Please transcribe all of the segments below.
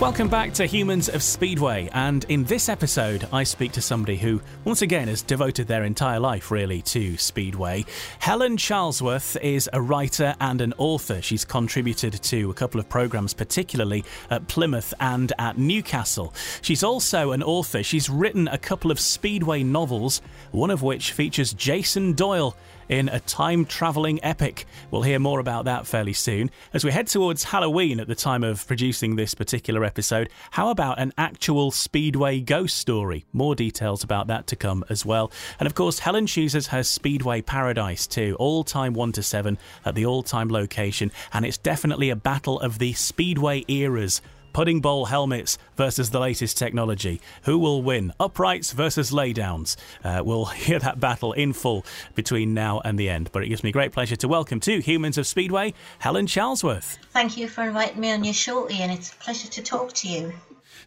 Welcome back to Humans of Speedway, and in this episode, I speak to somebody who, once again, has devoted their entire life really to Speedway. Helen Charlesworth is a writer and an author. She's contributed to a couple of programs, particularly at Plymouth and at Newcastle. She's also an author. She's written a couple of Speedway novels, one of which features Jason Doyle in a time travelling epic. We'll hear more about that fairly soon. As we head towards Halloween at the time of producing this particular episode, how about an actual Speedway ghost story? More details about that to come as well. And of course, Helen chooses her Speedway Paradise too, all time 1 to 7 at the all time location, and it's definitely a battle of the Speedway eras pudding bowl helmets versus the latest technology. Who will win? Uprights versus laydowns. Uh, we'll hear that battle in full between now and the end. But it gives me great pleasure to welcome to Humans of Speedway, Helen Charlesworth. Thank you for inviting me on your show, Ian. It's a pleasure to talk to you.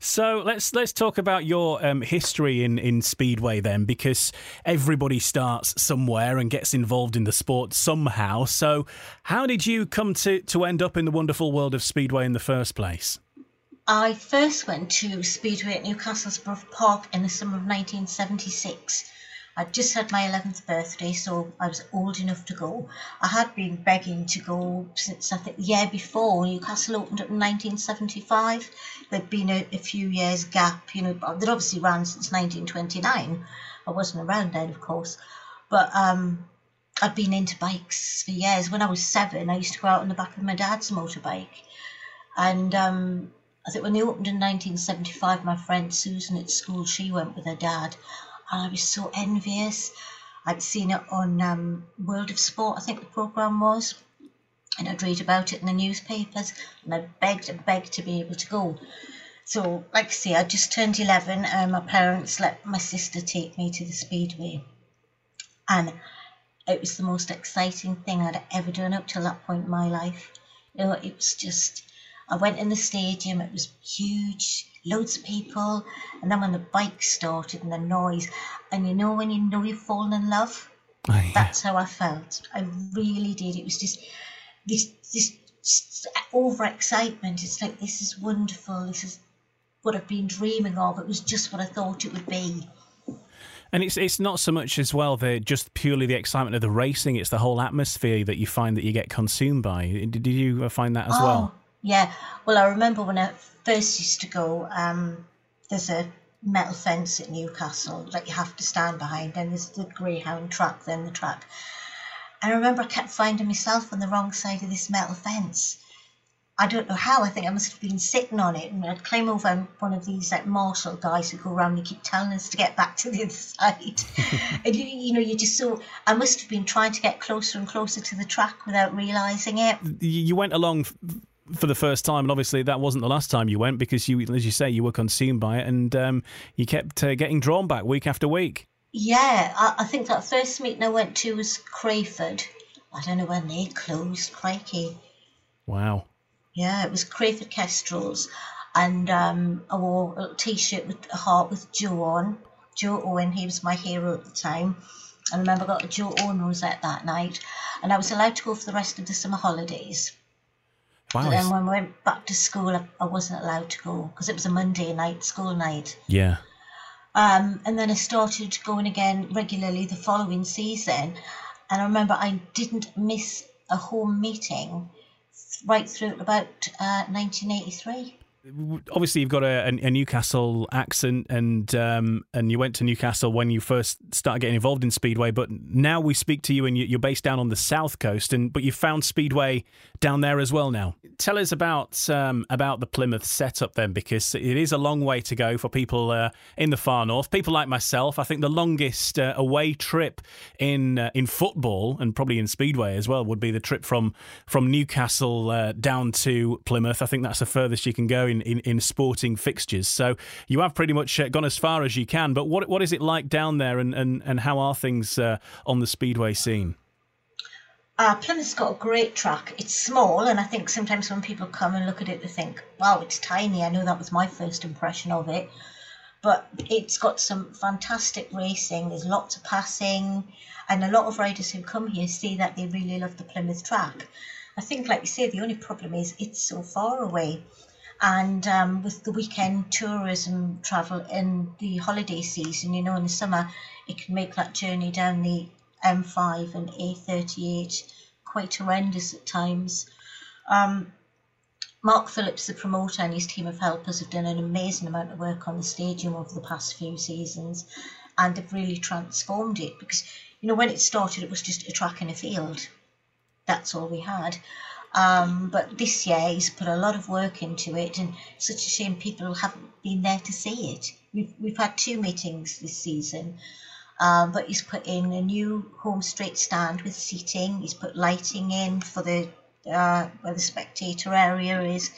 So let's let's talk about your um, history in, in speedway then, because everybody starts somewhere and gets involved in the sport somehow. So, how did you come to to end up in the wonderful world of speedway in the first place? I first went to Speedway at Newcastle Park in the summer of 1976. I'd just had my 11th birthday, so I was old enough to go. I had been begging to go since I think the year before. Newcastle opened up in 1975. There'd been a, a few years gap, you know, they'd obviously ran since 1929. I wasn't around then, of course, but um, I'd been into bikes for years. When I was seven, I used to go out on the back of my dad's motorbike, and um, I think when they opened in 1975, my friend Susan at school, she went with her dad, and I was so envious. I'd seen it on um, World of Sport, I think the program was, and I'd read about it in the newspapers, and I begged and begged to be able to go. So, like I say, I just turned 11, and my parents let my sister take me to the Speedway, and it was the most exciting thing I'd ever done up till that point in my life. You know, it was just I went in the stadium, it was huge, loads of people. And then when the bike started and the noise, and you know when you know you've fallen in love? Oh, yeah. That's how I felt. I really did. It was just this, this over excitement. It's like, this is wonderful. This is what I've been dreaming of. It was just what I thought it would be. And it's it's not so much as well the just purely the excitement of the racing. It's the whole atmosphere that you find that you get consumed by. Did you find that as oh, well? Yeah, well, I remember when I first used to go, um, there's a metal fence at Newcastle that you have to stand behind, and there's the Greyhound track, then the track. And I remember I kept finding myself on the wrong side of this metal fence. I don't know how. I think I must have been sitting on it, and I'd climb over one of these like marshal guys who go around and keep telling us to get back to the other side. and you, you know, you just so I must have been trying to get closer and closer to the track without realizing it. You went along for the first time, and obviously that wasn't the last time you went because you, as you say, you were consumed by it, and um, you kept uh, getting drawn back week after week. Yeah, I, I think that first meeting I went to was Crayford. I don't know when they closed, crikey. Wow. Yeah, it was Crayford Kestrels. And um, I wore a t-shirt with a heart with Joe on. Joe Owen, he was my hero at the time. I remember I got a Joe Owen rosette that night. And I was allowed to go for the rest of the summer holidays. Wow. But then when we went back to school, I, I wasn't allowed to go because it was a Monday night, school night. yeah. Um, and then I started going again regularly the following season. And I remember I didn't miss a home meeting right through about uh, 1983. Obviously you've got a, a, Newcastle accent, and um, and you went to Newcastle when you first started getting involved in Speedway. But now we speak to you, and you- you're based down on the south coast, and but you found Speedway down there as well now. Tell us about um, about the Plymouth setup then, because it is a long way to go for people uh, in the far north. People like myself, I think the longest uh, away trip in uh, in football and probably in Speedway as well would be the trip from from Newcastle uh, down to Plymouth. I think that's the furthest you can go in, in, in sporting fixtures. So you have pretty much uh, gone as far as you can. But what what is it like down there, and and, and how are things uh, on the Speedway scene? Uh, Plymouth's got a great track. It's small, and I think sometimes when people come and look at it, they think, wow, it's tiny. I know that was my first impression of it. But it's got some fantastic racing. There's lots of passing, and a lot of riders who come here see that they really love the Plymouth track. I think, like you say, the only problem is it's so far away. And um, with the weekend tourism travel in the holiday season, you know, in the summer, it can make that journey down the M5 and A38 quite horrendous at times. Um, Mark Phillips, the promoter, and his team of helpers have done an amazing amount of work on the stadium over the past few seasons and have really transformed it because, you know, when it started, it was just a track and a field. That's all we had. Um, but this year, he's put a lot of work into it, and such a shame people haven't been there to see it. We've, we've had two meetings this season, um, but he's put in a new home straight stand with seating. He's put lighting in for the uh, where the spectator area is.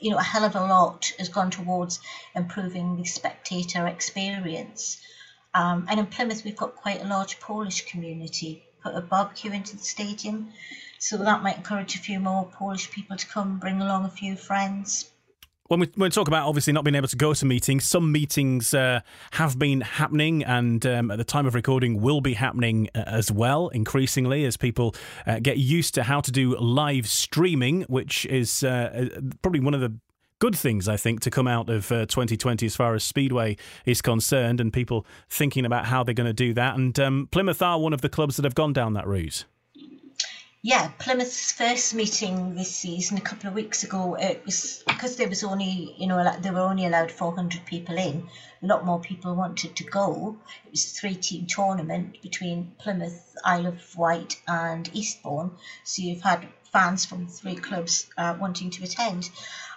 You know, a hell of a lot has gone towards improving the spectator experience. Um, and in Plymouth, we've got quite a large Polish community. Put a barbecue into the stadium, so that might encourage a few more Polish people to come, bring along a few friends. When we, when we talk about obviously not being able to go to meetings, some meetings uh, have been happening, and um, at the time of recording, will be happening uh, as well, increasingly as people uh, get used to how to do live streaming, which is uh, uh, probably one of the good things I think to come out of uh, 2020 as far as Speedway is concerned, and people thinking about how they're going to do that. And um, Plymouth are one of the clubs that have gone down that route. Yeah, Plymouth's first meeting this season a couple of weeks ago, it was because there was only, you know, like, they were only allowed 400 people in. A lot more people wanted to go. It was a three-team tournament between Plymouth, Isle of Wight, and Eastbourne. So you've had fans from three clubs uh, wanting to attend.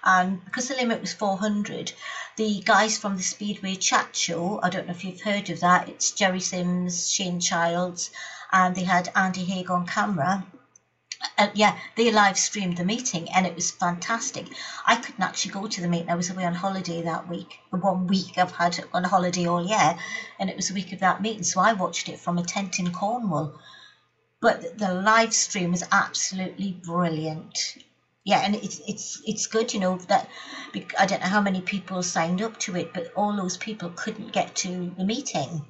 And because the limit was 400, the guys from the Speedway Chat Show, I don't know if you've heard of that, it's Jerry Sims, Shane Childs, and they had Andy Haig on camera uh, yeah, they live streamed the meeting and it was fantastic. I couldn't actually go to the meeting. I was away on holiday that week, the one week I've had on holiday all year, and it was the week of that meeting. So I watched it from a tent in Cornwall. But the live stream was absolutely brilliant. Yeah, and it's it's it's good, you know that. I don't know how many people signed up to it, but all those people couldn't get to the meeting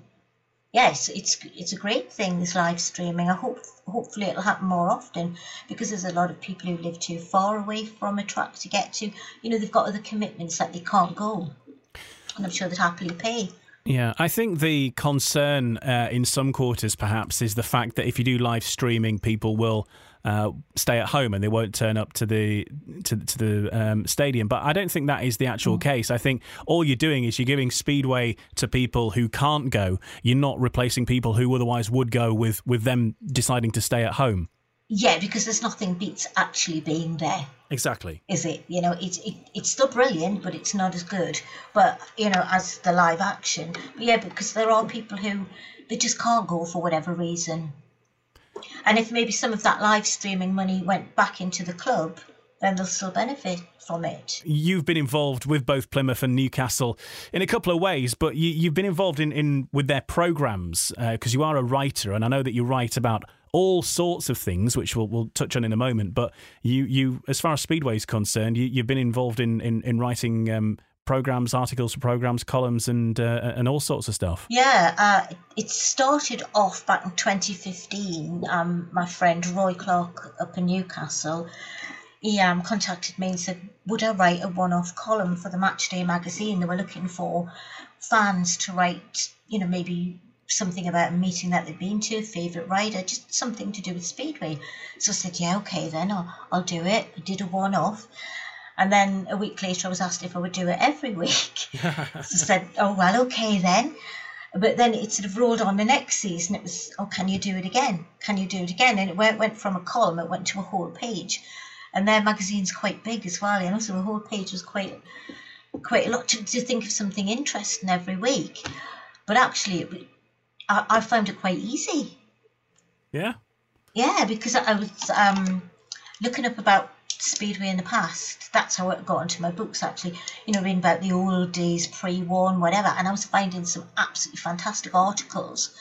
yes, it's it's a great thing. This live streaming. I hope hopefully it'll happen more often because there's a lot of people who live too far away from a track to get to. You know, they've got other commitments that they can't go, and I'm sure they'd happily pay. Yeah, I think the concern uh, in some quarters perhaps is the fact that if you do live streaming, people will uh, stay at home and they won't turn up to the to, to the um, stadium. But I don't think that is the actual case. I think all you're doing is you're giving speedway to people who can't go. You're not replacing people who otherwise would go with with them deciding to stay at home. Yeah, because there's nothing beats actually being there. Exactly. is it? You know, it's it, it's still brilliant, but it's not as good. But you know, as the live action, but yeah, because there are people who they just can't go for whatever reason. And if maybe some of that live streaming money went back into the club, then they'll still benefit from it. You've been involved with both Plymouth and Newcastle in a couple of ways, but you, have been involved in, in with their programs because uh, you are a writer, and I know that you write about all sorts of things, which we'll, we'll touch on in a moment. But you, you, as far as Speedway is concerned, you, have been involved in in, in writing um, programs, articles for programs, columns, and uh, and all sorts of stuff. Yeah, uh, it started off back in 2015. Um, my friend Roy Clark up in Newcastle, he um, contacted me and said, "Would I write a one-off column for the Matchday magazine? They were looking for fans to write, you know, maybe." Something about a meeting that they'd been to, favourite rider, just something to do with Speedway. So I said, Yeah, okay, then I'll, I'll do it. I did a one off. And then a week later, I was asked if I would do it every week. so I said, oh, well, okay then. But then it sort of rolled on the next season. It was, oh, can you do it again? Can you do it again? And it went, went from a column, it went to a whole page. And their magazine's quite big as well, And know, so a whole page was quite quite a lot to, to think of something interesting every week. But actually, it, I, I found it quite easy. Yeah. Yeah, because I was um, looking up about Speedway in the past. That's how it got into my books, actually. You know, reading about the old days, pre war, whatever. And I was finding some absolutely fantastic articles.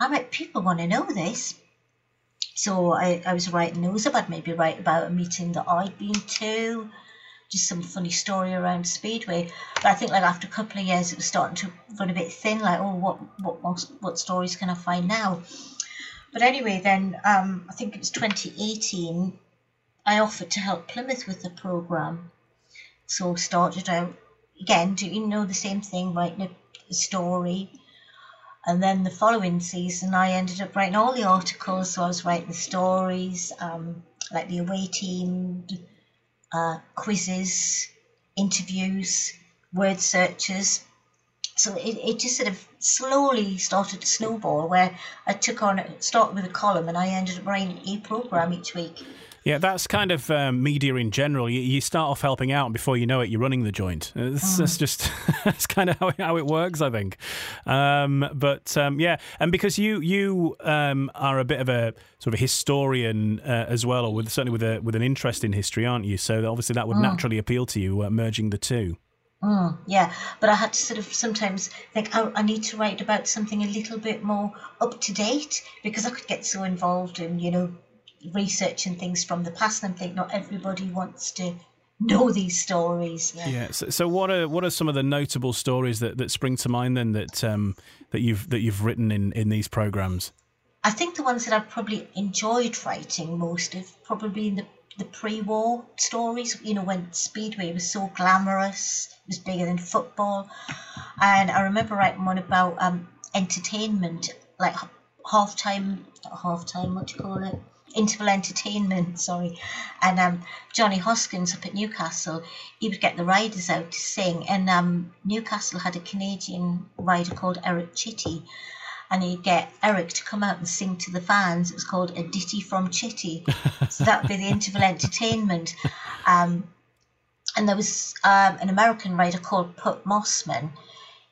I'm people want to know this. So I, I was writing those up. I'd maybe write about a meeting that I'd been to, just some funny story around Speedway. But I think like after a couple of years, it was starting to run a bit thin. Like, oh, what what what stories can I find now? But anyway, then um, I think it was 2018. I offered to help Plymouth with the programme. So started out again doing you know the same thing, writing a story. And then the following season, I ended up writing all the articles. So I was writing the stories, um, like the away team, uh, quizzes, interviews, word searches. So it, it just sort of slowly started to snowball where I took on, started with a column and I ended up writing a programme each week. Yeah, that's kind of um, media in general. You, you, start off helping out, and before you know it, you're running the joint. It's, mm. just that's kind of how it, how it works, I think. Um, but um, yeah, and because you you um, are a bit of a sort of historian uh, as well, or with, certainly with a with an interest in history, aren't you? So obviously that would mm. naturally appeal to you, uh, merging the two. Mm, yeah, but I had to sort of sometimes think, oh, I need to write about something a little bit more up to date because I could get so involved in, you know, researching things from the past and I think not everybody wants to know these stories. Yeah. yeah so, so, what are what are some of the notable stories that, that spring to mind then that um, that you've that you've written in, in these programs? I think the ones that I've probably enjoyed writing most have probably been the the pre-war stories. You know when Speedway was so glamorous, it was bigger than football, and I remember writing one about um, entertainment, like half time, half time, what do you call it? Interval entertainment, sorry, and um, Johnny Hoskins up at Newcastle, he would get the riders out to sing, and um, Newcastle had a Canadian rider called Eric Chitty, and he'd get Eric to come out and sing to the fans. It was called a ditty from Chitty, so that would be the interval entertainment. Um, and there was um, an American rider called Putt Mossman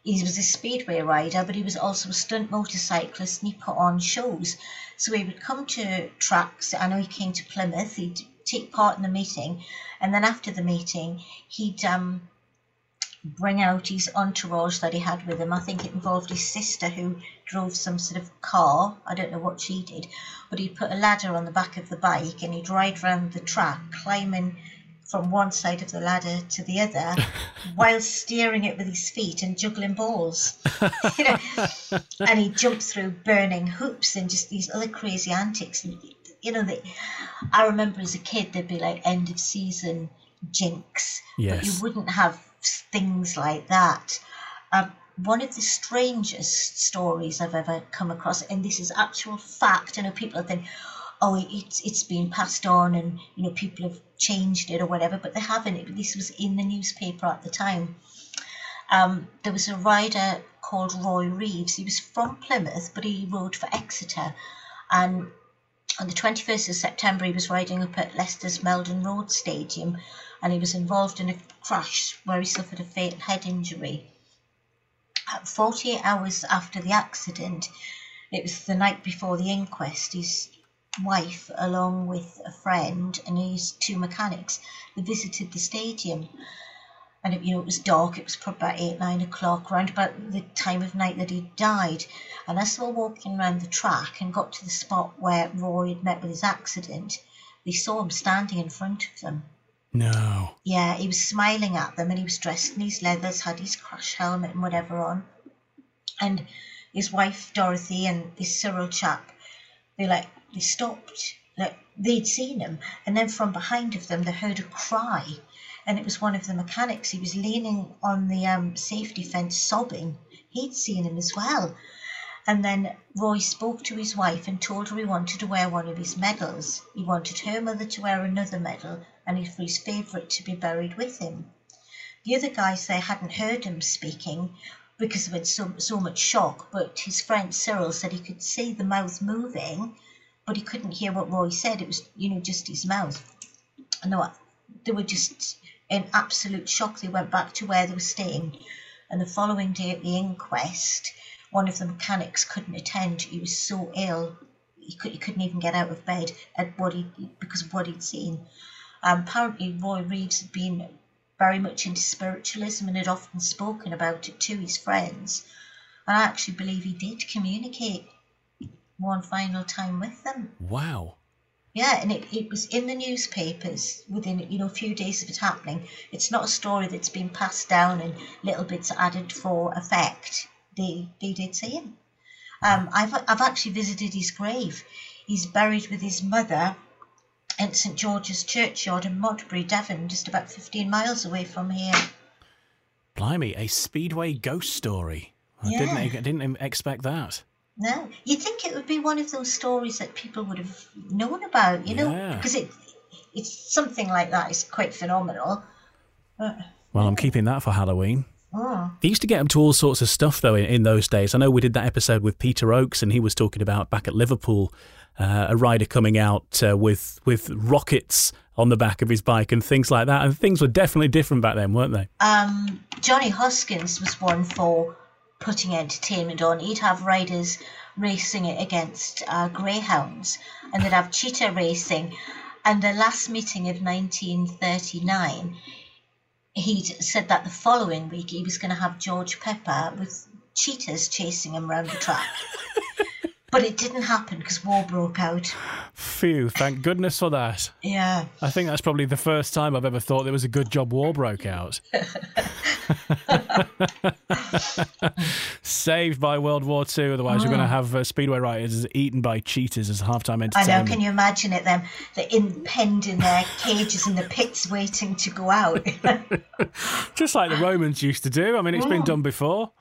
he was a speedway rider, but he was also a stunt motorcyclist and he put on shows. So he would come to tracks. I know he came to Plymouth. He'd take part in the meeting, and then after the meeting, he'd um, bring out his entourage that he had with him. I think it involved his sister who drove some sort of car. I don't know what she did, but he'd put a ladder on the back of the bike and he'd ride round the track, climbing from one side of the ladder to the other while steering it with his feet and juggling balls. you know? and he jumped through burning hoops and just these other crazy antics. And, you know, the, I remember as a kid there'd be like end of season jinx, yes. but you wouldn't have things like that. Um, one of the strangest stories I've ever come across, and this is actual fact. I know people think, oh, it's it's been passed on, and you know people have changed it or whatever, but they haven't. This was in the newspaper at the time. Um, there was a rider called Roy Reeves. He was from Plymouth, but he rode for Exeter, and on the 21st of September, he was riding up at Leicester's Melton Road Stadium, and he was involved in a crash where he suffered a fatal head injury. 48 hours after the accident, it was the night before the inquest. His wife, along with a friend and his two mechanics, they visited the stadium. And it, you know, it was dark. It was probably about eight, nine o'clock, around about the time of night that he died. And as they were walking around the track and got to the spot where Roy had met with his accident, they saw him standing in front of them. No. Yeah, he was smiling at them and he was dressed in his leathers, had his crash helmet and whatever on. And his wife Dorothy and this Cyril chap, they like they stopped. They'd seen him, and then from behind of them they heard a cry, and it was one of the mechanics. He was leaning on the um, safety fence, sobbing. He'd seen him as well. And then Roy spoke to his wife and told her he wanted to wear one of his medals. He wanted her mother to wear another medal and for his favourite to be buried with him. The other guys there hadn't heard him speaking because of so so much shock, but his friend Cyril said he could see the mouth moving, but he couldn't hear what Roy said. It was, you know, just his mouth. And they were, they were just in absolute shock. They went back to where they were staying. And the following day at the inquest, one of the mechanics couldn't attend. He was so ill, he, could, he couldn't even get out of bed at what he, because of what he'd seen. Um, apparently, Roy Reeves had been very much into spiritualism and had often spoken about it to his friends. And I actually believe he did communicate one final time with them. Wow. Yeah, and it, it was in the newspapers within you know a few days of it happening. It's not a story that's been passed down and little bits added for effect. They they did see him. Um, I've I've actually visited his grave. He's buried with his mother at St George's Churchyard in Modbury, Devon, just about fifteen miles away from here. Blimey, a Speedway ghost story. I Yeah. didn't I didn't expect that. No, you'd think it would be one of those stories that people would have known about, you know, Yeah. because it it's something like that is quite phenomenal. But, Well, I'm keeping that for Halloween. oh, They used to get up to all sorts of stuff, though, in, in those days. I know we did that episode with Peter Oakes, and he was talking about back at Liverpool uh, a rider coming out uh, with with rockets on the back of his bike and things like that. And things were definitely different back then, weren't they? um, Johnny Hoskins was one for putting entertainment on. He'd have riders racing it against uh, greyhounds, and they'd have cheetah racing. And the last meeting of 1939, he'd said that the following week he was going to have George Pepper with cheetahs chasing him around the track. but it didn't happen because war broke out. Phew, thank goodness for that. Yeah. I think that's probably the first time I've ever thought there was a good job war broke out. Saved by World War II, otherwise we're going to have uh, Speedway riders eaten by cheetahs as halftime entertainment. I know. Can you imagine it? Them the in penned in their cages in the pits, waiting to go out. Just like the Romans used to do. I mean, it's been done before.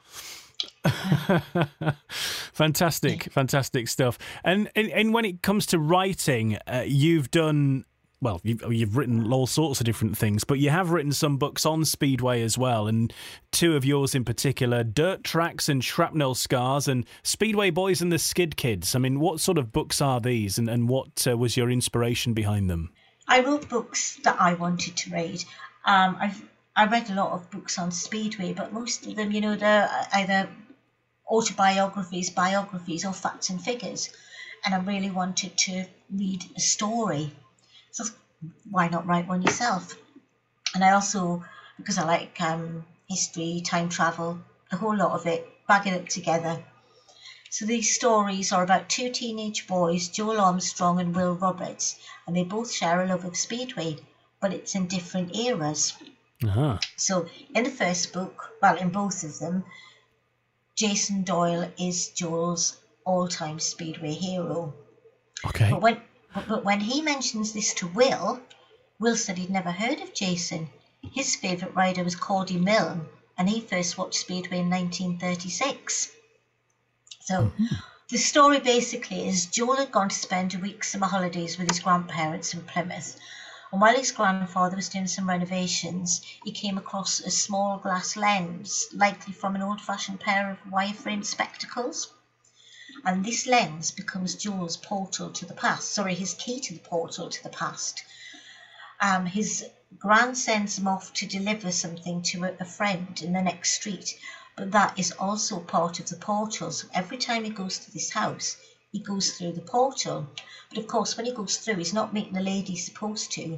fantastic, fantastic stuff. And, and and when it comes to writing, uh, you've done well. You've, you've written all sorts of different things, but you have written some books on speedway as well. And two of yours in particular, "Dirt Tracks" and "Shrapnel Scars," and "Speedway Boys and the Skid Kids." I mean, what sort of books are these, and and what uh, was your inspiration behind them? I wrote books that I wanted to read. Um, I've I read a lot of books on speedway, but most of them, you know, they're either autobiographies, biographies, or facts and figures. And I really wanted to read a story, so why not write one yourself? And I also, because I like um, history, time travel, a whole lot of it, bag it up together. So these stories are about two teenage boys, Joel Armstrong and Will Roberts, and they both share a love of speedway, but it's in different eras. Uh-huh. So in the first book, well, in both of them, Jason Doyle is Joel's all-time speedway hero. Okay. But when but, but when he mentions this to Will, Will said he'd never heard of Jason. His favourite rider was Cordy Milne, and he first watched Speedway in 1936. So hmm. the story basically is Joel had gone to spend a week's summer holidays with his grandparents in Plymouth. And while his grandfather was doing some renovations, he came across a small glass lens, likely from an old fashioned pair of wireframe spectacles and this lens becomes Joel's portal to the past. Sorry, his key to the portal to the past. Um, his grand sends him off to deliver something to a, a friend in the next street, but that is also part of the portal. So every time he goes to this house, he goes through the portal. But of course, when he goes through, he's not meeting the lady he's supposed to.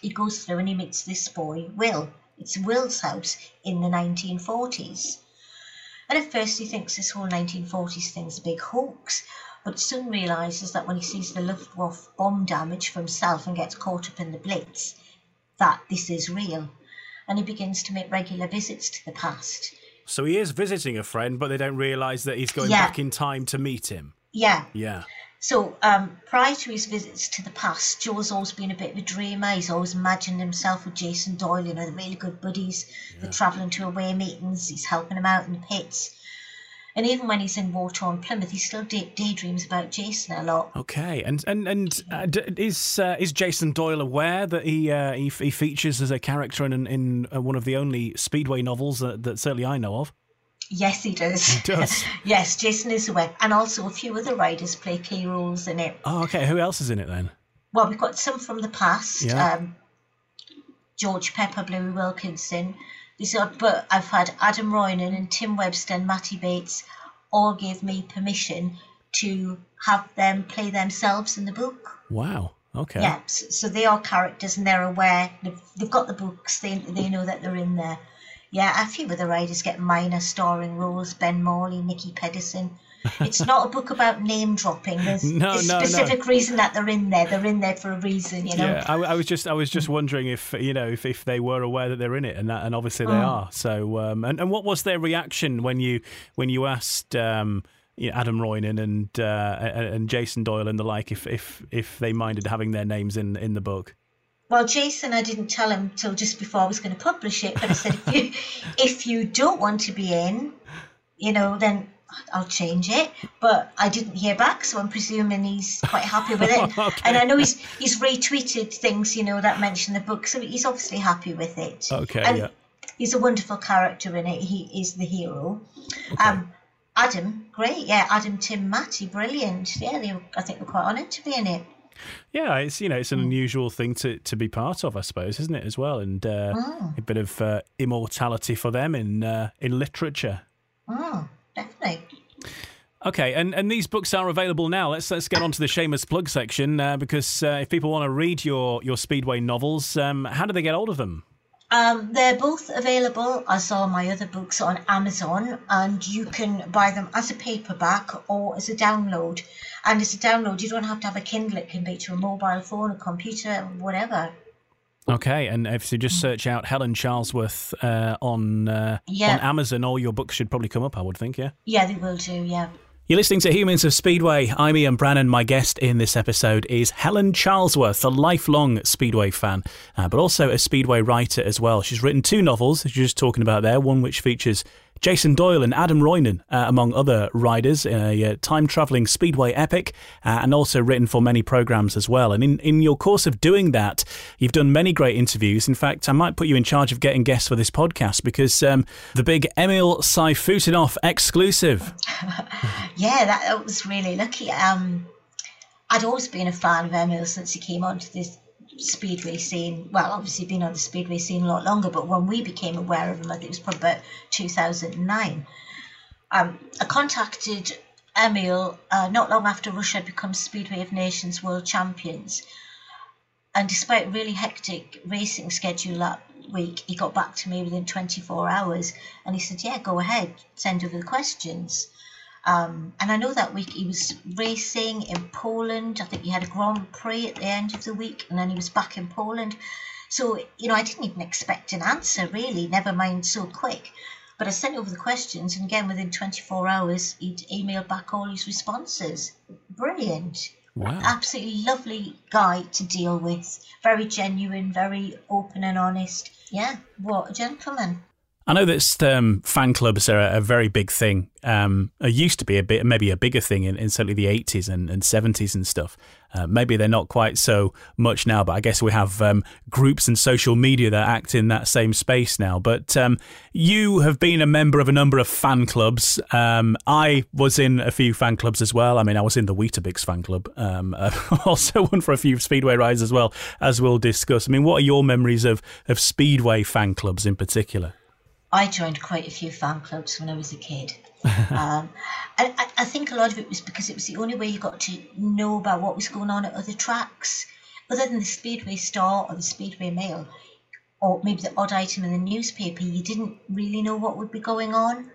He goes through and he meets this boy, Will. It's Will's house in the 1940s. And at first, he thinks this whole 1940s thing's a big hoax, but soon realizes that when he sees the Luftwaffe bomb damage for himself and gets caught up in the Blitz, that this is real. And he begins to make regular visits to the past. So he is visiting a friend, but they don't realize that he's going Yeah. back in time to meet him. Yeah. Yeah. So um, prior to his visits to the past, Joe's always been a bit of a dreamer. He's always imagined himself with Jason Doyle, you know, the really good buddies. They're travelling to away meetings. He's helping him out in the pits. And even when he's in war-torn Plymouth, he still day- daydreams about Jason a lot. Okay, and and and uh, d- is uh, is Jason Doyle aware that he uh, he, he features as a character in in uh, one of the only Speedway novels that, that certainly I know of? Yes, he does. He does. yes, Jason is aware. And also a few other writers play key roles in it. Oh, okay. Who else is in it then? Well, we've got some from the past. Yeah. Um, George Pepper, Bluey Wilkinson. These are, but I've had Adam Roynon and Tim Webster and Matty Bates all give me permission to have them play themselves in the book. Wow. Okay. Yeah, so, so they are characters and they're aware. They've, they've got the books. They they know that they're in there. Yeah, a few of the writers get minor starring roles. Ben Morley, Nicki Pedersen. It's not a book about name dropping. There's No, a no, no. specific reason that they're in there. They're in there for a reason, you know. Yeah, I, I was just I was just wondering if you know if, if they were aware that they're in it, and that, and obviously they Oh. are. So, um, and and what was their reaction when you when you asked um, you know, Adam Roynon and uh, and and Jason Doyle and the like if if if they minded having their names in in the book? Well, Jason, I didn't tell him till just before I was going to publish it, but I said if you if you don't want to be in, you know, then I'll change it. But I didn't hear back, so I'm presuming he's quite happy with it. Okay. And I know he's he's retweeted things, you know, that mention the book, so he's obviously happy with it. Okay, And yeah. He's a wonderful character in it. He is the hero. Um, Adam, great, yeah. Adam, Tim, Matty, brilliant. Yeah, they, I think we're quite honoured to be in it. Yeah, it's you know it's an Hmm. unusual thing to, to be part of, I suppose, isn't it as well? And uh, Hmm. a bit of uh, immortality for them in uh, in literature. Oh, definitely. Okay, and, and these books are available now. Let's let's get on to the shameless plug section uh, because uh, if people want to read your your Speedway novels, um, how do they get hold of them? Um, they're both available, as are my other books, on Amazon, and you can buy them as a paperback or as a download. And as a download, you don't have to have a Kindle; it can be to a mobile phone, a computer, whatever. Okay, and if you just search out Helen Charlesworth uh, on uh, Yeah. on Amazon, all your books should probably come up. I would think, yeah. Yeah, they will do. Yeah. You're listening to Humans of Speedway. I'm Ian Brannan. My guest in this episode is Helen Charlesworth, a lifelong Speedway fan, uh, but also a Speedway writer as well. She's written two novels, as you're just talking about there, one which features Jason Doyle and Adam Roynon, uh, among other riders, a uh, time travelling Speedway epic, uh, and also written for many programmes as well. And in, in your course of doing that, you've done many great interviews. In fact, I might put you in charge of getting guests for this podcast because um, the big Emil Sayfutdinov exclusive. Yeah, that, that was really lucky. Um, I'd always been a fan of Emil since he came onto this speedway scene. Well, obviously been on the speedway scene a lot longer, but when we became aware of him, I think it was probably about 2009. Um, I contacted Emil uh, not long after Russia had become Speedway of Nations World Champions. And despite really hectic racing schedule that week, he got back to me within 24 hours and he said, Yeah, go ahead, send over the questions. Um, and I know that week he was racing in Poland. I think he had a Grand Prix at the end of the week, and then he was back in Poland. So, you know, I didn't even expect an answer, really, never mind so quick. But I sent over the questions, and again, within 24 hours, he'd emailed back all his responses. Brilliant. Wow. Absolutely lovely guy to deal with. Very genuine, very open and honest. Yeah, what a gentleman. I know that um, fan clubs are a, very big thing. Um, it used to be a bit, maybe a bigger thing in, in certainly the 80s and, and 70s and stuff. Uh, maybe they're not quite so much now, but I guess we have um, groups and social media that act in that same space now. But um, you have been a member of a number of fan clubs. Um, I was in a few fan clubs as well. I mean, I was in the Weetabix fan club. Uh, also one for a few Speedway rides as well, as we'll discuss. I mean, what are your memories of, of Speedway fan clubs in particular? I joined quite a few fan clubs when I was a kid. um, and I, I think a lot of it was because it was the only way you got to know about what was going on at other tracks. Other than the Speedway Star or the Speedway Mail, or maybe the odd item in the newspaper, you didn't really know what would be going on.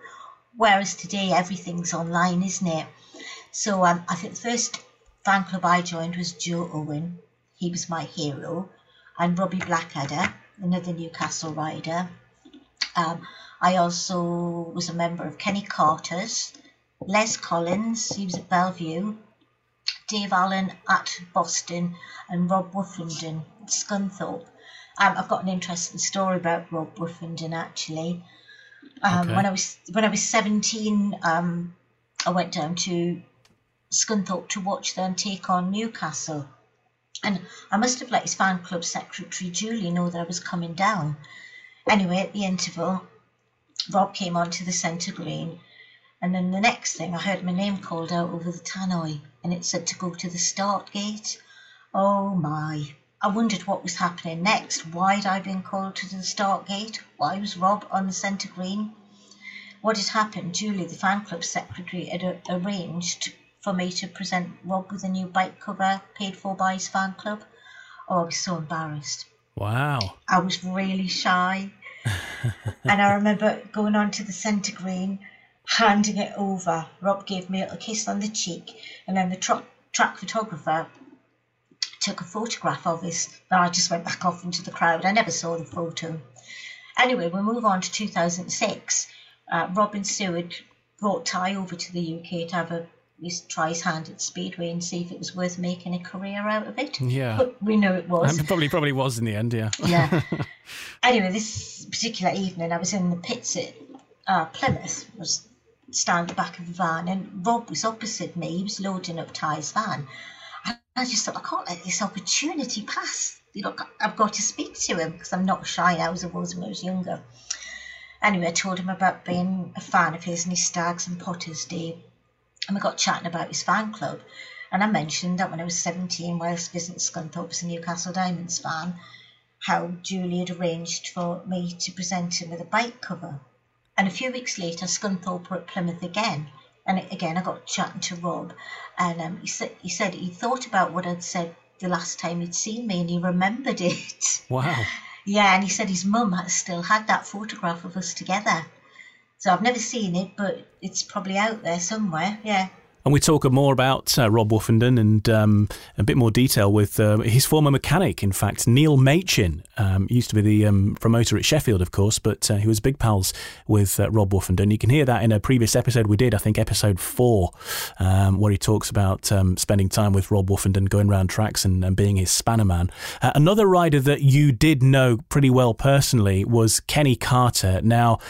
Whereas today, everything's online, isn't it? So um, I think the first fan club I joined was Joe Owen. He was my hero. And Robbie Blackadder, another Newcastle rider. Um, I also was a member of Kenny Carter's, Les Collins, he was at Bellevue, Dave Allen at Boston, and Rob Woffinden at Scunthorpe. Um, I've got an interesting story about Rob Woffinden actually. Um, Okay. When I was when I was seventeen, um, I went down to Scunthorpe to watch them take on Newcastle, and I must have let his fan club secretary Julie know that I was coming down. Anyway, at the interval, Rob came onto the centre green, and then the next thing I heard my name called out over the tannoy, and it said to go to the start gate. Oh my! I wondered what was happening next. Why had I been called to the start gate? Why was Rob on the centre green? What had happened? Julie, the fan club secretary, had arranged for me to present Rob with a new bike cover paid for by his fan club. Oh, I was so embarrassed. Wow. I was really shy. and I remember going on to the centre green, handing it over. Rob gave me a little kiss on the cheek, and then the tro- track photographer took a photograph of us. But I just went back off into the crowd. I never saw the photo. Anyway, we move on to 2006. Uh, Robin Seward brought Tai over to the UK to have a his, try his hand at Speedway and see if it was worth making a career out of it. Yeah. But we know it was. Um, probably probably was in the end, yeah. Yeah. anyway, this particular evening, I was in the pits at uh, Plymouth. I was standing at the back of the van, and Rob was opposite me. He was loading up Tai's van. And I just thought, I can't let this opportunity pass. You know, I've got to speak to him because I'm not shy now as I was when I was younger. Anyway, I told him about being a fan of his and his Stags and Potters Day. And we got chatting about his fan club. And I mentioned that when I was 17, whilst visiting Scunthorpe as a Newcastle Diamonds fan, how Julie had arranged for me to present him with a bike cover. And a few weeks later, Scunthorpe were at Plymouth again. And again, I got chatting to Rob, and um, he said he said he thought about what I'd said the last time he'd seen me, and he remembered it. Wow. yeah, and he said his mum had still had that photograph of us together. So I've never seen it, but it's probably out there somewhere. Yeah. And we talk more about uh, Rob Woffinden and um, a bit more detail with uh, his former mechanic, in fact, Neil Machin. Um, used to be the um, promoter at Sheffield, of course, but uh, he was big pals with uh, Rob Woffinden. You can hear that in a previous episode we did, I think episode four, um, where he talks about um, spending time with Rob Woffinden, going around tracks and, and being his spanner man. Uh, another rider that you did know pretty well personally was Kenny Carter. Now,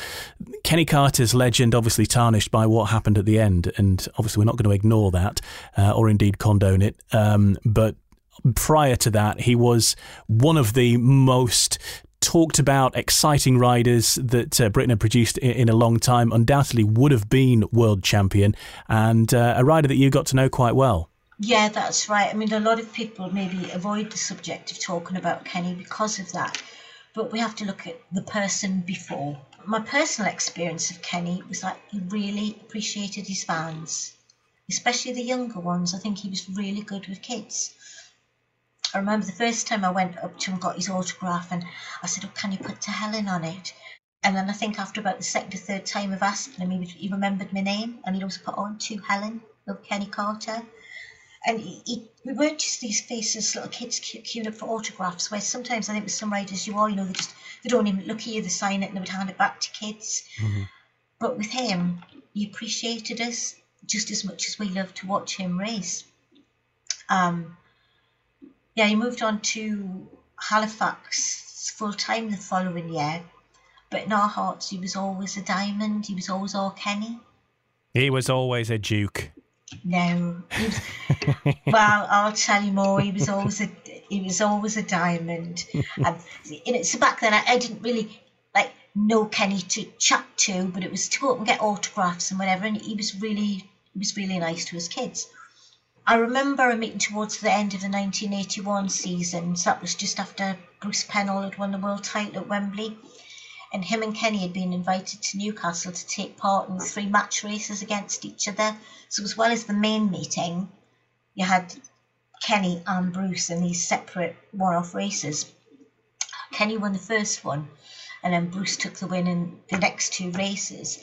Kenny Carter's legend obviously tarnished by what happened at the end, and obviously we're not going to ignore that uh, or indeed condone it. Um, but prior to that, he was one of the most talked about, exciting riders that uh, Britain had produced in, in, a long time. Undoubtedly, would have been world champion and uh, a rider that you got to know quite well. Yeah, that's right. I mean, a lot of people maybe avoid the subject of talking about Kenny because of that, but we have to look at the person before. My personal experience of Kenny was that he really appreciated his fans, especially the younger ones. I think he was really good with kids. I remember the first time I went up to him and got his autograph, and I said, "Oh, can you put to Helen on it?" And then I think after about the second or third time of asking him, he, he remembered my name, and he'd always put on to Helen of Kenny Carter. And he, he, we weren't just these faces, little kids queuing up for autographs, where sometimes I think with some writers you are, you know, they just they don't even look at you, they sign it and they would hand it back to kids. Mm-hmm. But with him, he appreciated us just as much as we loved to watch him race. Um, yeah, he moved on to Halifax full time the following year, but in our hearts, he was always a diamond. He was always our Kenny. He was always a duke. No, was, well, I'll tell you more. He was always a he was always a diamond, and you know, so back then I, I didn't really like know Kenny to chat to, but it was to go up and get autographs and whatever. And he was really he was really nice to his kids. I remember a meeting towards the end of the 1981 season. So that was just after Bruce Penhall had won the world title at Wembley. and him and Kenny had been invited to Newcastle to take part in three match races against each other. So as well as the main meeting, you had Kenny and Bruce in these separate one-off races. Kenny won the first one, and then Bruce took the win in the next two races.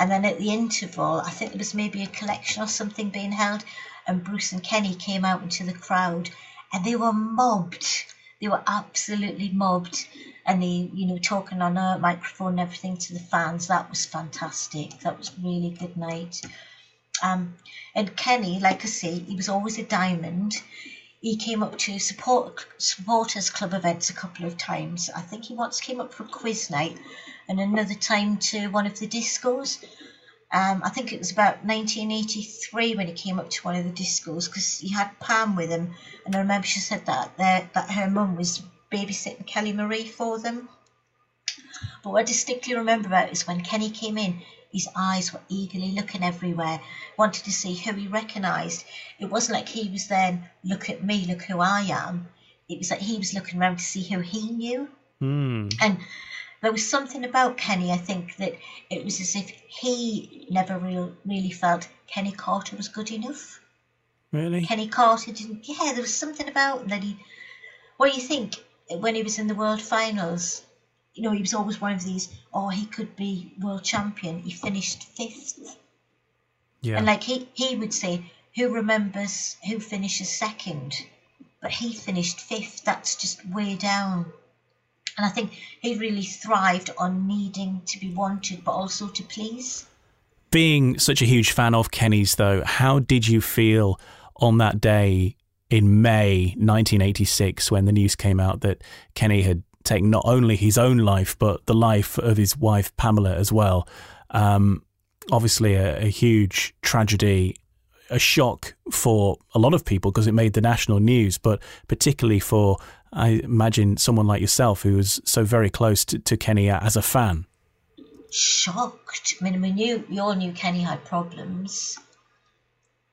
And then at the interval, I think there was maybe a collection or something being held, and Bruce and Kenny came out into the crowd, and they were mobbed. They were absolutely mobbed, and they, you know, talking on a microphone and everything to the fans. That was fantastic. That was really good night. Um, and Kenny, like I say, he was always a diamond. He came up to support supporters club events a couple of times. I think he once came up for quiz night, and another time to one of the discos. Um, I think it was about 1983 when he came up to one of the discos because he had Pam with him, and I remember she said that that, that her mum was babysitting Kelly Marie for them. But what I distinctly remember about is when Kenny came in, his eyes were eagerly looking everywhere, wanted to see who he recognised. It wasn't like he was then, look at me, look who I am. It was like he was looking around to see who he knew. Mm. And there was something about Kenny, I think, that it was as if he never real, really felt Kenny Carter was good enough. Really? Kenny Carter didn't. Yeah, there was something about that he. What do you think when he was in the World Finals? You know, he was always one of these. Oh, he could be world champion. He finished fifth, Yeah. and like he he would say, who remembers who finishes second? But he finished fifth. That's just way down. And I think he really thrived on needing to be wanted, but also to please. Being such a huge fan of Kenny's, though, how did you feel on that day in May 1986 when the news came out that Kenny had not only his own life, but the life of his wife, Pamela, as well? Um, obviously, a, a huge tragedy. A shock for a lot of people because it made the national news, but particularly for, I imagine, someone like yourself who was so very close to, to Kenny as a fan. shocked. I mean, we knew we all knew Kenny had problems,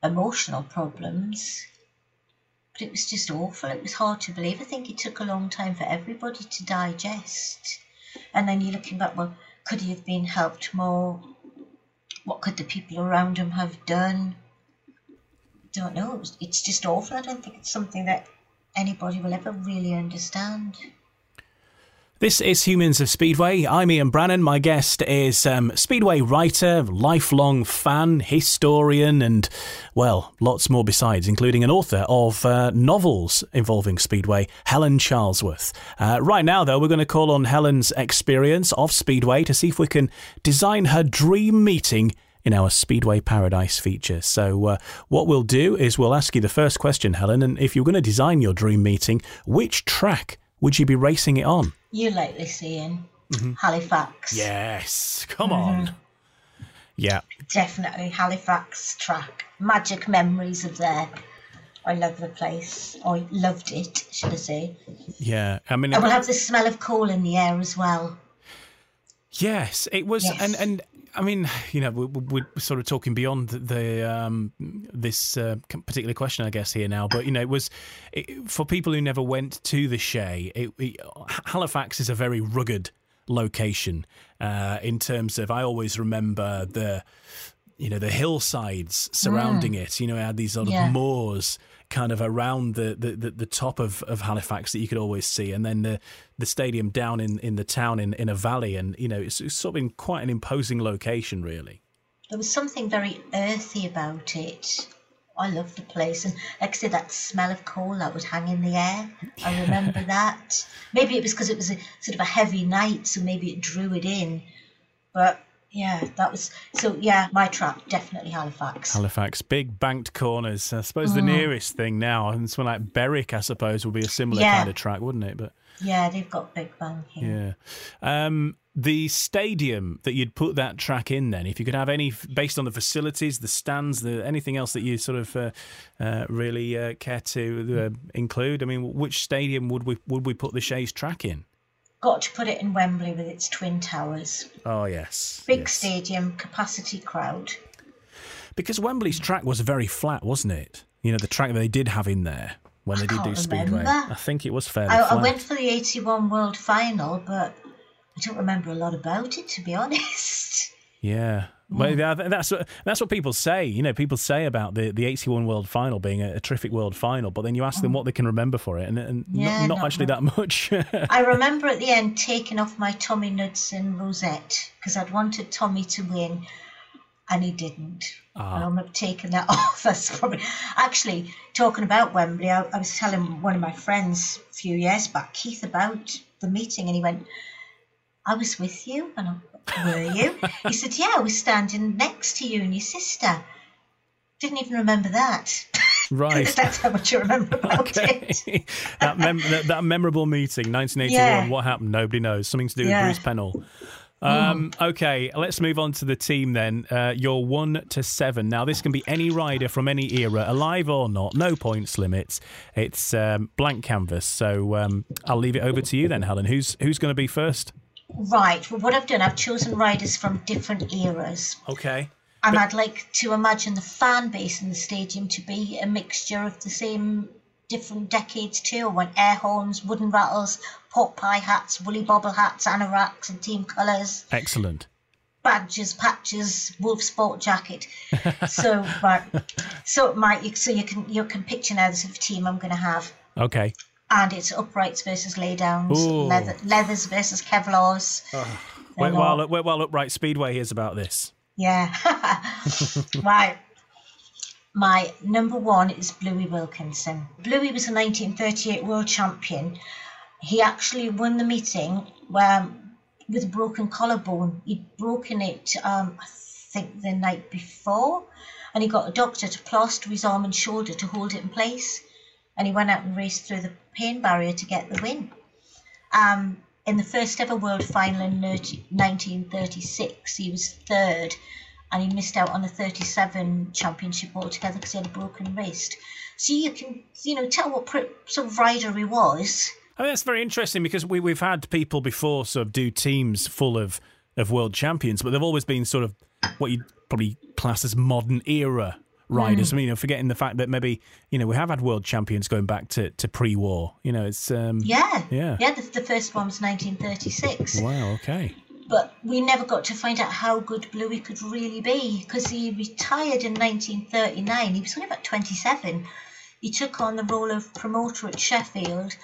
emotional problems, but it was just awful. It was hard to believe. I think it took a long time for everybody to digest. And then you're looking back, well, could he have been helped more? What could the people around him have done? Don't know. It's just awful. I don't think it's something that anybody will ever really understand. This is Humans of Speedway. I'm Ian Brannan. My guest is um, Speedway writer, lifelong fan, historian, and, well, lots more besides, including an author of uh, novels involving Speedway, Helen Charlesworth. Uh, right now, though, we're going to call on Helen's experience of Speedway to see if we can design her dream meeting in our Speedway Paradise feature. So, uh, what we'll do is we'll ask you the first question, Helen, and if you're going to design your dream meeting, which track would you be racing it on? You lately seeing mm-hmm. Halifax. Yes, come mm-hmm. on. Yeah, Definitely Halifax track. Magic memories of there. I love the place. I loved it, should I say. yeah. I mean, And we'll have the smell of coal in the air as well. yes, it was, Yes. and and I mean, you know, we, we- we're sort of talking beyond the um, this uh, particular question, I guess, here now. But you know, it was it, for people who never went to the Shay. It, it, Halifax is a very rugged location uh, in terms of. I always remember the you know the hillsides surrounding it. You know, it had these sort of Yeah. moors kind of around the, the, the, the top of, of Halifax that you could always see, and then the the stadium down in, in the town in, in a valley, and you know it's, it's sort of in quite an imposing location, really. There was something very earthy about it. I loved the place. And like I said, that smell of coal that would hang in the air. I remember that. Maybe it was because it was a sort of a heavy night, so maybe it drew it in. But yeah, that was so yeah, my track, definitely Halifax. Halifax, big banked corners. I suppose Mm. the nearest thing now, and something like Berwick, I suppose, would be a similar Yeah. kind of track, wouldn't it? But yeah, they've got Big Bang here. Yeah. Um, the stadium that you'd put that track in, then, if you could have any, based on the facilities, the stands, the anything else that you sort of uh, uh, really uh, care to uh, include. I mean, which stadium would we would we put the Shays track in? Got to put it in Wembley with its twin towers. Oh yes, Big yes. stadium, capacity crowd. Because Wembley's track was very flat, wasn't it? You know, the track that they did have in there when they did do Speedway. remember. I think it was fairly I, I went for the 81 World Final, but I I don't remember a lot about it, to be honest. Yeah. Well, yeah, that's what, that's what people say. You know, people say about the, the 81 World Final being a, a terrific World Final, but then you ask them what they can remember for it, and, and Yeah, not, not not actually that much. I remember at the end taking off my Tommy Knudsen rosette because I'd wanted Tommy to win, and he didn't. Ah. And I'm taking that off. That's probably actually talking about Wembley. I, I was telling one of my friends a few years back, Keith, about the meeting, and he went, "I was with you," and I, were you? he said, "Yeah, I was standing next to you and your sister." Didn't even remember that. right. That's how much I remember about it. Okay. that, mem- that, that memorable meeting, 1981. Yeah. What happened? Nobody knows. Something to do Yeah. with Bruce Penhall. Um, okay, let's move on to the team then. Uh, you're one to seven. Now, this can be any rider from any era, alive or not. No points limits. It's um, blank canvas. So um, I'll leave it over to you then, Helen. Who's who's going to be first? Right. Well, what I've done, I've chosen riders from different eras. Okay. And I'd like to imagine the fan base in the stadium to be a mixture of the same different decades too. I want air horns, wooden rattles, pot pie hats, woolly bobble hats, anoraks and team colours, Excellent. badges, patches, wolf sport jacket. so right, so my so you can you can picture now the sort of team I'm going to have, Okay. And it's uprights versus laydowns, leather, leathers versus kevlars. Wait while, wait while Upright Speedway hears about this. Yeah. right. My number one is Bluey Wilkinson. Bluey was a 1938 world champion. He actually won the meeting um, with a broken collarbone. He'd broken it, um, I think, the night before, and he got a doctor to plaster his arm and shoulder to hold it in place. And he went out and raced through the pain barrier to get the win. Um, in the first ever world final in 1936, he was third, and he missed out on the 37 championship altogether because he had a broken wrist. So you can, you know, tell what sort of rider he was. I mean, that's very interesting because we, we've had people before sort of do teams full of, of world champions, but they've always been sort of what you'd probably class as modern era riders. I mean, you know, forgetting the fact that maybe, you know, we have had world champions going back to, to pre war. You know, it's. Um, Yeah, Yeah. yeah. The, the first one was 1936, Wow, okay. but we never got to find out how good Bluey could really be because he retired in 1939. He was only about 27. He took on the role of promoter at Sheffield,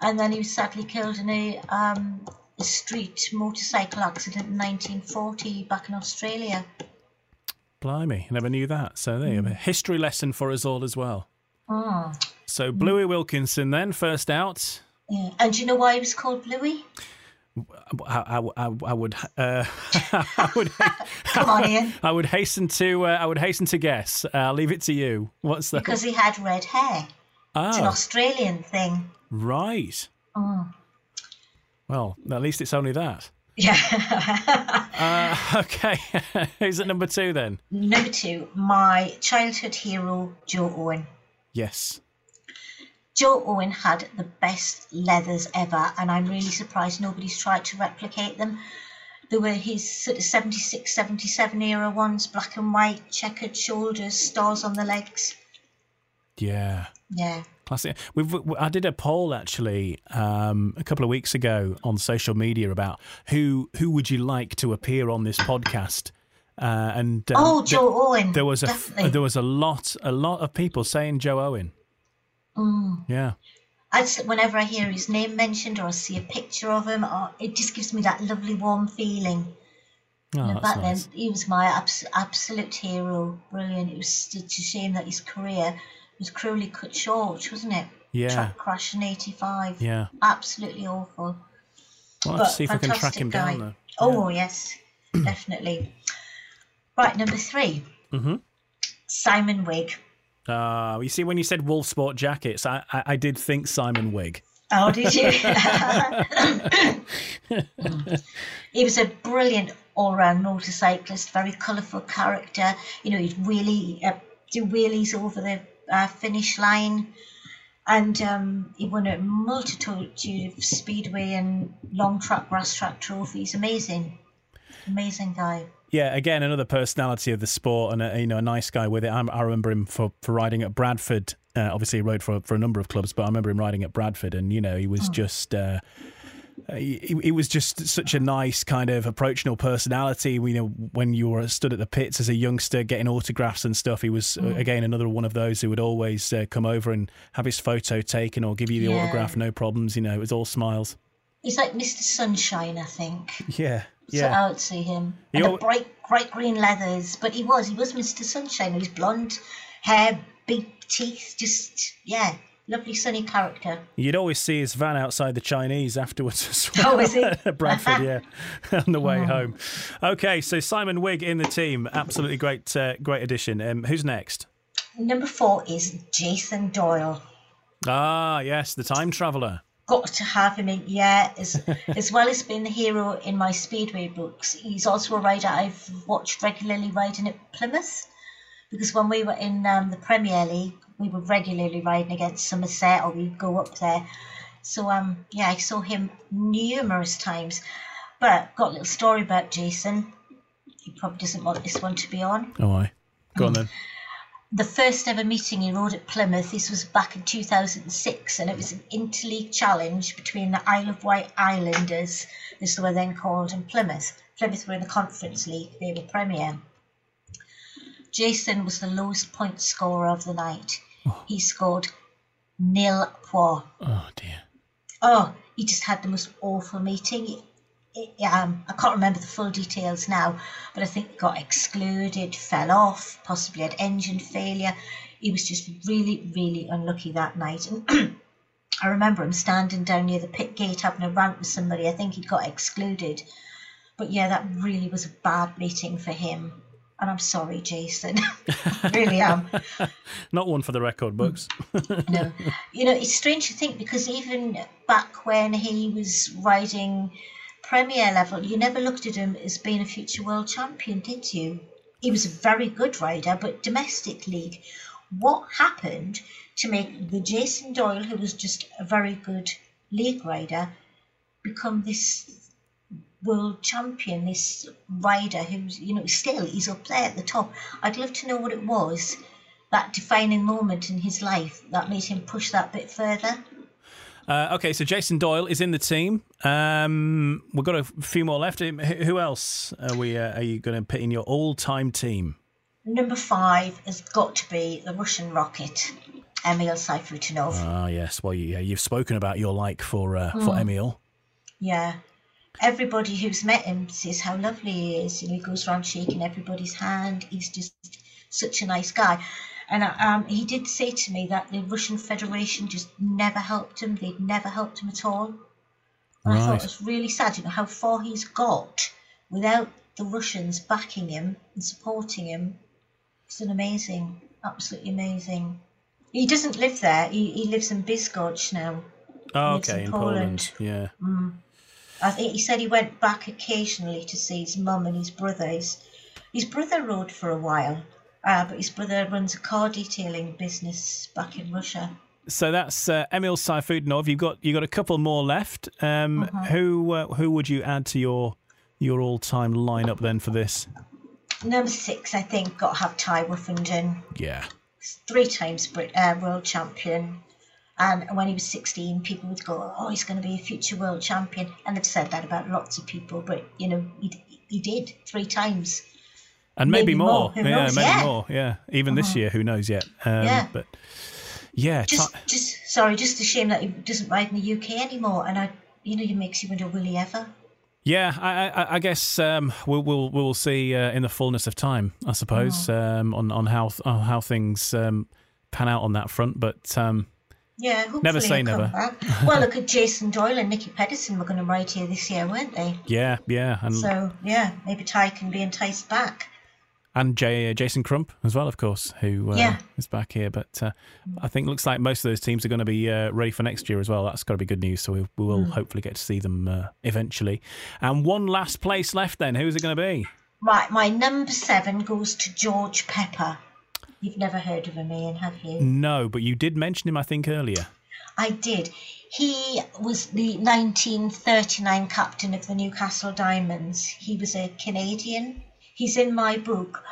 and then he was sadly killed in a, um, a street motorcycle accident in 1940 back in Australia. Blimey, never knew that. So there you go. A history lesson for us all as well. So Bluey Wilkinson then, first out. Yeah. And do you know why he was called Bluey? I, I, I, I would, uh, I would, Come on, Ian. I would hasten to, uh, I would hasten to guess. Uh, I'll leave it to you. What's that? Because he had red hair. Oh. It's an Ah, Australian thing. right. Oh. Well, at least it's only that. Yeah. Uh, okay. Who's at number two then? Number two, my childhood hero, Joe Owen. Yes. Joe Owen had the best leathers ever, and I'm really surprised nobody's tried to replicate them. There were his sort of 76, 77 era ones, black and white, checkered shoulders, stars on the legs. Yeah. Yeah. Classic. We've, I did a poll actually um, a couple of weeks ago on social media about who who would you like to appear on this podcast, uh, and um, oh, Joe Owen. there was a definitely. there was a lot a lot of people saying Joe Owen. Mm. Yeah. I just, whenever I hear his name mentioned or I see a picture of him, or it just gives me that lovely warm feeling. Oh, You know, back nice. then, he was my abs- absolute hero. Brilliant. It was it's a shame that his career was cruelly cut short, wasn't it? Yeah. Truck crash in '85. Yeah. Absolutely awful. Well, let's see if we can track him guy. down though. Oh yes, definitely. Right, number 3 mm-hmm. Simon Wigg. Uh, you see, when you said wolf sport jackets, I, I, I did think Simon Wigg. Oh, did you? he was a brilliant all-round motorcyclist, very colourful character. You know, he'd really uh, do wheelies over the uh, finish line, and um, he won a multitude of speedway and long track, grass track trophies. Amazing, amazing guy. Yeah, again, another personality of the sport and a, you know a nice guy with it. I, I remember him for, for riding at Bradford. Uh, obviously, he rode for for a number of clubs, but I remember him riding at Bradford, and you know he was just uh, uh, he, he, was just such a nice kind of approachable personality. You know, when you were stood at the pits as a youngster getting autographs and stuff, he was uh, mm. again another one of those who would always uh, come over and have his photo taken or give you the yeah. autograph, no problems. You know, it was all smiles. He's like Mr. Sunshine, I think. Yeah, yeah. So I would see him. And the bright, bright green leathers, but he was, he was Mr. Sunshine. He was blonde hair, big teeth, just yeah, Lovely sunny character. You'd always see his van outside the Chinese afterwards as well. Oh, is he? Bradford, yeah, on the way oh. home. Okay, so Simon Wigg in the team. Absolutely great, uh, great addition. Um, who's next? Number four is Jason Doyle. Ah, yes, the time traveller. Got to have him in, yeah. As as well as being the hero in my speedway books, he's also a rider I've watched regularly riding at Plymouth because when we were in um, the Premier League, we were regularly riding against Somerset or we'd go up there. So um yeah, I saw him numerous times. But got a little story about Jason. He probably doesn't want this one to be on. Oh I. Go on then. The first ever meeting he rode at Plymouth, this was back in 2006, and it was an interleague challenge between the Isle of Wight Islanders, as they were then called, and Plymouth. Plymouth were in the Conference League, they were Premier. Jason was the lowest point scorer of the night. Oh. He scored nil points. Oh dear. Oh, he just had the most awful meeting. um, I can't remember the full details now, but I think he got excluded, fell off, possibly had engine failure. He was just really, really unlucky that night. And I remember him standing down near the pit gate having a rant with somebody. I think he got excluded. But yeah, that really was a bad meeting for him and I'm sorry, Jason. really am. Not one for the record books. no. You know, it's strange to think because even back when he was riding Premier level, you never looked at him as being a future world champion, did you? He was a very good rider, but domestic league. What happened to make the Jason Doyle, who was just a very good league rider, become this world champion, this rider who's, you know, still he's up there at the top. I'd love to know what it was, that defining moment in his life that made him push that bit further. Uh, okay, so Jason Doyle is in the team. Um, we've got a few more left. Who else are we? Uh, are you going to put in your all-time team? Number five has got to be the Russian rocket, Emil Sayfutdinov. Ah, yes. Well, yeah, you've spoken about your like for uh, mm. for Emil. Yeah, everybody who's met him says how lovely he is. You know, he goes around shaking everybody's hand. He's just such a nice guy. And um, he did say to me that the Russian Federation just never helped him. They'd never helped him at all. And. I thought it was really sad, you know, how far he's got without the Russians backing him and supporting him. It's an amazing, absolutely amazing. He doesn't live there. He, he lives in Bydgoszcz now. Oh, okay, in, in Poland. Poland. Yeah. Mm. I think he said he went back occasionally to see his mum and his brother. His, his brother rode for a while, uh, but his brother runs a car detailing business back in Russia. So that's uh, Emil Sayfutdinov. You've got you got a couple more left. Um, uh-huh. Who uh, who would you add to your your all time lineup then for this? Number six, I think, got to have Tai Woffinden. Yeah. Three times Brit, uh, world champion. And when he was 16, people would go, "Oh, he's going to be a future world champion," and they've said that about lots of people. But you know, he, he did three times, and maybe, maybe more. more. Yeah, knows? maybe yeah. more. Yeah, even uh-huh. this year, who knows yet? Um, yeah, but yeah, just, t- just sorry, just a shame that he doesn't ride in the UK anymore. And I, you know, it makes you wonder, will he ever? Yeah, I, I, I guess um, we'll, we'll we'll see uh, in the fullness of time, I suppose, oh. um, on on how on how things um, pan out on that front. But um, yeah, never say never. well, look at Jason Doyle and Nicki Pedersen were going to ride here this year, weren't they? Yeah, yeah. And so yeah, maybe Tai can be enticed back. And Jay, uh, Jason Crump as well, of course, who uh, yeah. is back here. But uh, I think looks like most of those teams are going to be uh, ready for next year as well. That's got to be good news. So we, we will mm. hopefully get to see them uh, eventually. And one last place left then. Who's it going to be? Right, my number seven goes to George Pepper. You've never heard of him, Ian, have you? No, but you did mention him, I think, earlier. I did. He was the 1939 captain of the Newcastle Diamonds. He was a Canadian. He's in my book.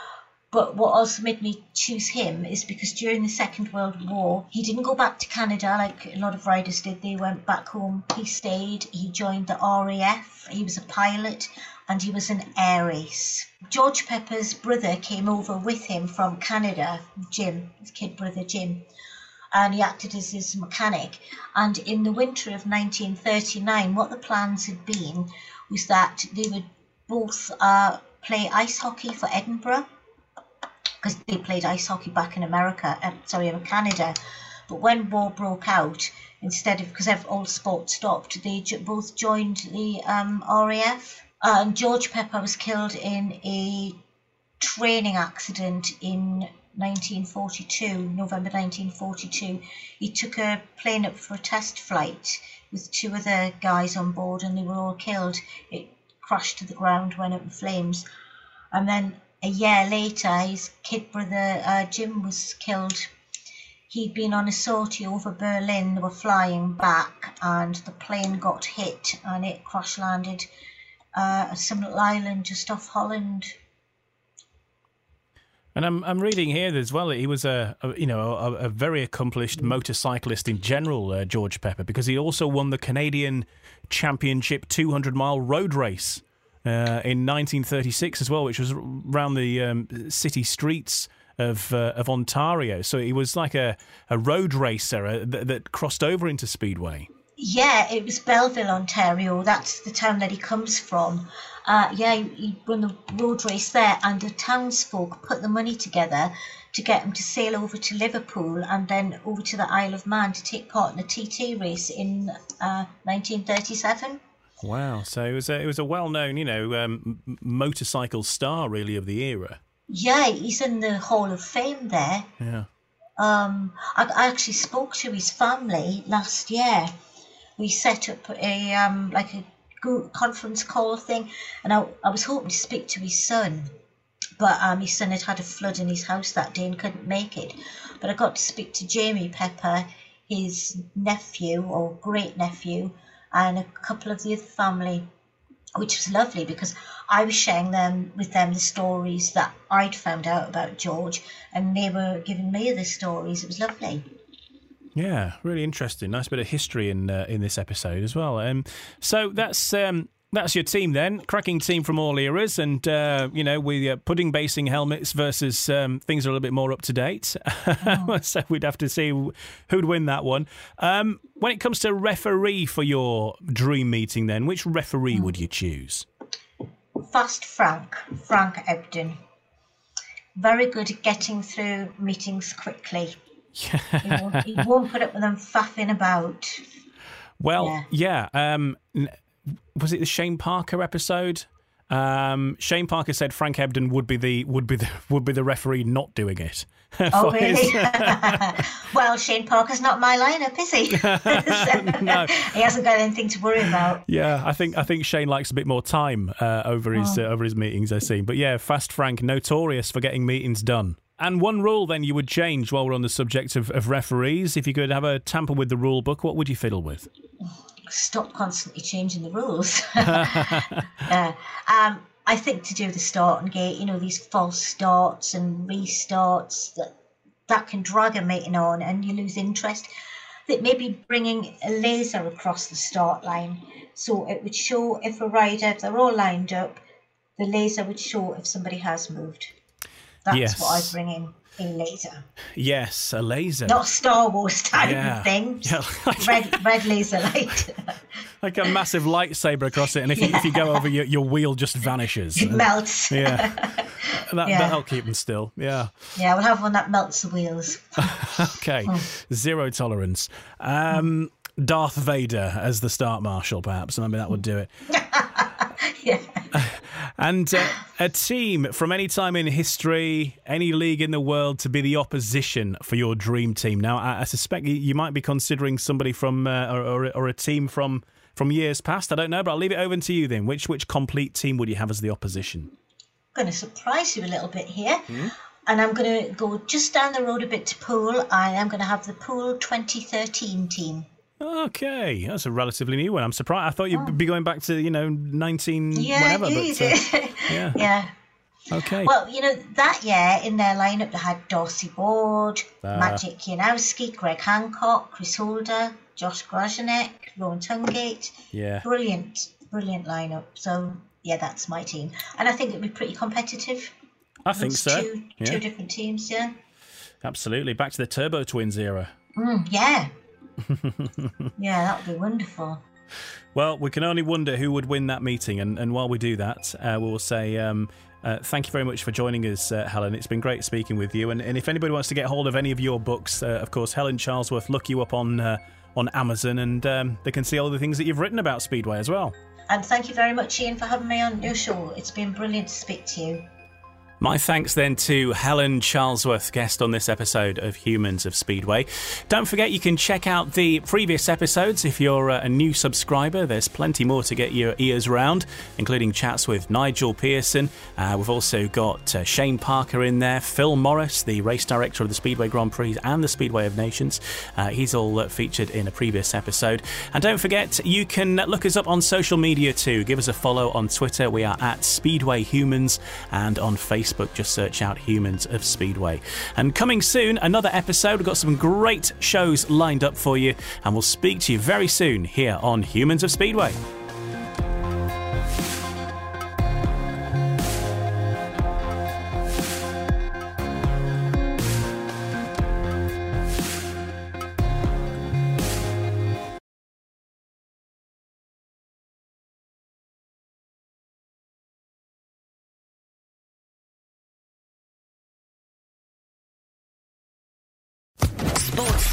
But what also made me choose him is because during the Second World War, he didn't go back to Canada like a lot of riders did. They went back home. He stayed. He joined the RAF. He was a pilot and he was an ace. George Pepper's brother came over with him from Canada, Jim, his kid brother Jim, and he acted as his mechanic. And in the winter of 1939, what the plans had been was that they would both uh, play ice hockey for Edinburgh because they played ice hockey back in America, uh, sorry, in Canada. But when war broke out, instead of because all sport stopped, they both joined the um, RAF. And George Pepper was killed in a training accident in 1942, November 1942. He took a plane up for a test flight with two other guys on board, and they were all killed. It crashed to the ground, went up in flames, and then a year later, his kid brother uh, Jim was killed. He'd been on a sortie over Berlin. They were flying back, and the plane got hit, and it crash landed uh, some little island just off Holland. And I'm I'm reading here as well. That he was a, a you know a, a, very accomplished motorcyclist in general, uh, George Pepper, because he also won the Canadian Championship 200 mile road race uh, in 1936 as well, which was around the um, city streets of uh, of Ontario. So he was like a, a road racer uh, that, that crossed over into speedway. Yeah, it was Belleville, Ontario. That's the town that he comes from. Uh, yeah, he, he run the road race there, and the townsfolk put the money together to get him to sail over to Liverpool and then over to the Isle of Man to take part in the TT race in uh, 1937. Wow! So it was a, it was a well known, you know, um, motorcycle star really of the era. Yeah, he's in the Hall of Fame there. Yeah. Um, I, I actually spoke to his family last year. We set up a um like a conference call thing, and I, I was hoping to speak to his son, but um his son had had a flood in his house that day and couldn't make it. But I got to speak to Jamie Pepper, his nephew or great nephew, and a couple of the other family, which was lovely because I was sharing them with them the stories that I'd found out about George, and they were giving me the stories. It was lovely. Yeah, really interesting. Nice bit of history in uh, in this episode as well. Um, so that's um, that's your team then, cracking team from all eras, and uh, you know, with uh, pudding basing helmets versus um, things are a little bit more up to date. Oh. so we'd have to see who'd win that one. Um, when it comes to referee for your dream meeting, then which referee would you choose? Fast Frank, Frank Ebdon. Very good at getting through meetings quickly. He, won't, he won't put up with them faffing about. Well, yeah. yeah um, was it the Shane Parker episode? Um, Shane Parker said Frank Ebdon would be the would be the would be the referee not doing it. oh really? well, Shane Parker's not my lineup, is he? no, he hasn't got anything to worry about. Yeah, I think I think Shane likes a bit more time uh, over his oh. uh, over his meetings. I see, but yeah, Fast Frank notorious for getting meetings done. And one rule then you would change while we're on the subject of, of referees. If you could have a tamper with the rule book, what would you fiddle with? stop constantly changing the rules. uh, um, I think to do the start and gate, you know, these false starts and restarts that that can drag a meeting on and you lose interest. That maybe bringing a laser across the start line so it would show if a rider, if they're all lined up, the laser would show if somebody has moved. That's yes. what I bring in a laser. Yes, a laser. Not Star Wars type yeah. thing. Yeah. red, red laser light. like a massive lightsaber across it, and if, yeah. you, if you go over, your, your wheel just vanishes. It melts. Yeah. That, yeah. That'll keep them still. Yeah. Yeah, we'll have one that melts the wheels. okay. Oh. Zero tolerance. Um, Darth Vader as the start marshal, perhaps. Maybe that would do it. yeah. And uh, a team from any time in history, any league in the world to be the opposition for your dream team. Now, I, I suspect you might be considering somebody from uh, or, or, or, a team from from years past. I don't know, but I'll leave it over to you then. Which which complete team would you have as the opposition? I'm going to surprise you a little bit here. Mm-hmm. And I'm going to go just down the road a bit to Poole. I am going to have the Poole 2013 team. Okay, that's a relatively new one. I'm surprised. I thought you'd oh. be going back to you know 19 yeah, whatever. But, uh, yeah, yeah. Okay. Well, you know, that year in their lineup they had Darcy Ward, Ah. Magic Janowski, Greg Hancock, Chris Holder, Josh Grajczonek, Rohan Tungate. Yeah. Brilliant, brilliant lineup. So, yeah, that's my team. And I think it'd be pretty competitive. I think so. Two, Yeah. two different teams, yeah. Absolutely. Back to the Turbo Twins era. Mm, yeah. yeah, that would be wonderful. Well, we can only wonder who would win that meeting. And, and while we do that, uh, we'll say um, uh, thank you very much for joining us, uh, Helen. It's been great speaking with you. And, and if anybody wants to get hold of any of your books, uh, of course, Helen Charlesworth, look you up on uh, on Amazon and um, they can see all the things that you've written about Speedway as well. And thank you very much, Ian, for having me on your show. It's been brilliant to speak to you. My thanks then to Helen Charlesworth, guest on this episode of Humans of Speedway. Don't forget you can check out the previous episodes if you're uh, a new subscriber. There's plenty more to get your ears round, including chats with Nigel Pearson. Uh, we've also got uh, Shane Parker in there, Phil Morris, the race director of the Speedway Grand Prix and the Speedway of Nations. Uh, he's all uh, featured in a previous episode. And don't forget, you can look us up on social media too. Give us a follow on Twitter. We are at Speedway Humans and on Facebook. Just search out Humans of Speedway. And coming soon, another episode. We've got some great shows lined up for you, and we'll speak to you very soon here on Humans of Speedway.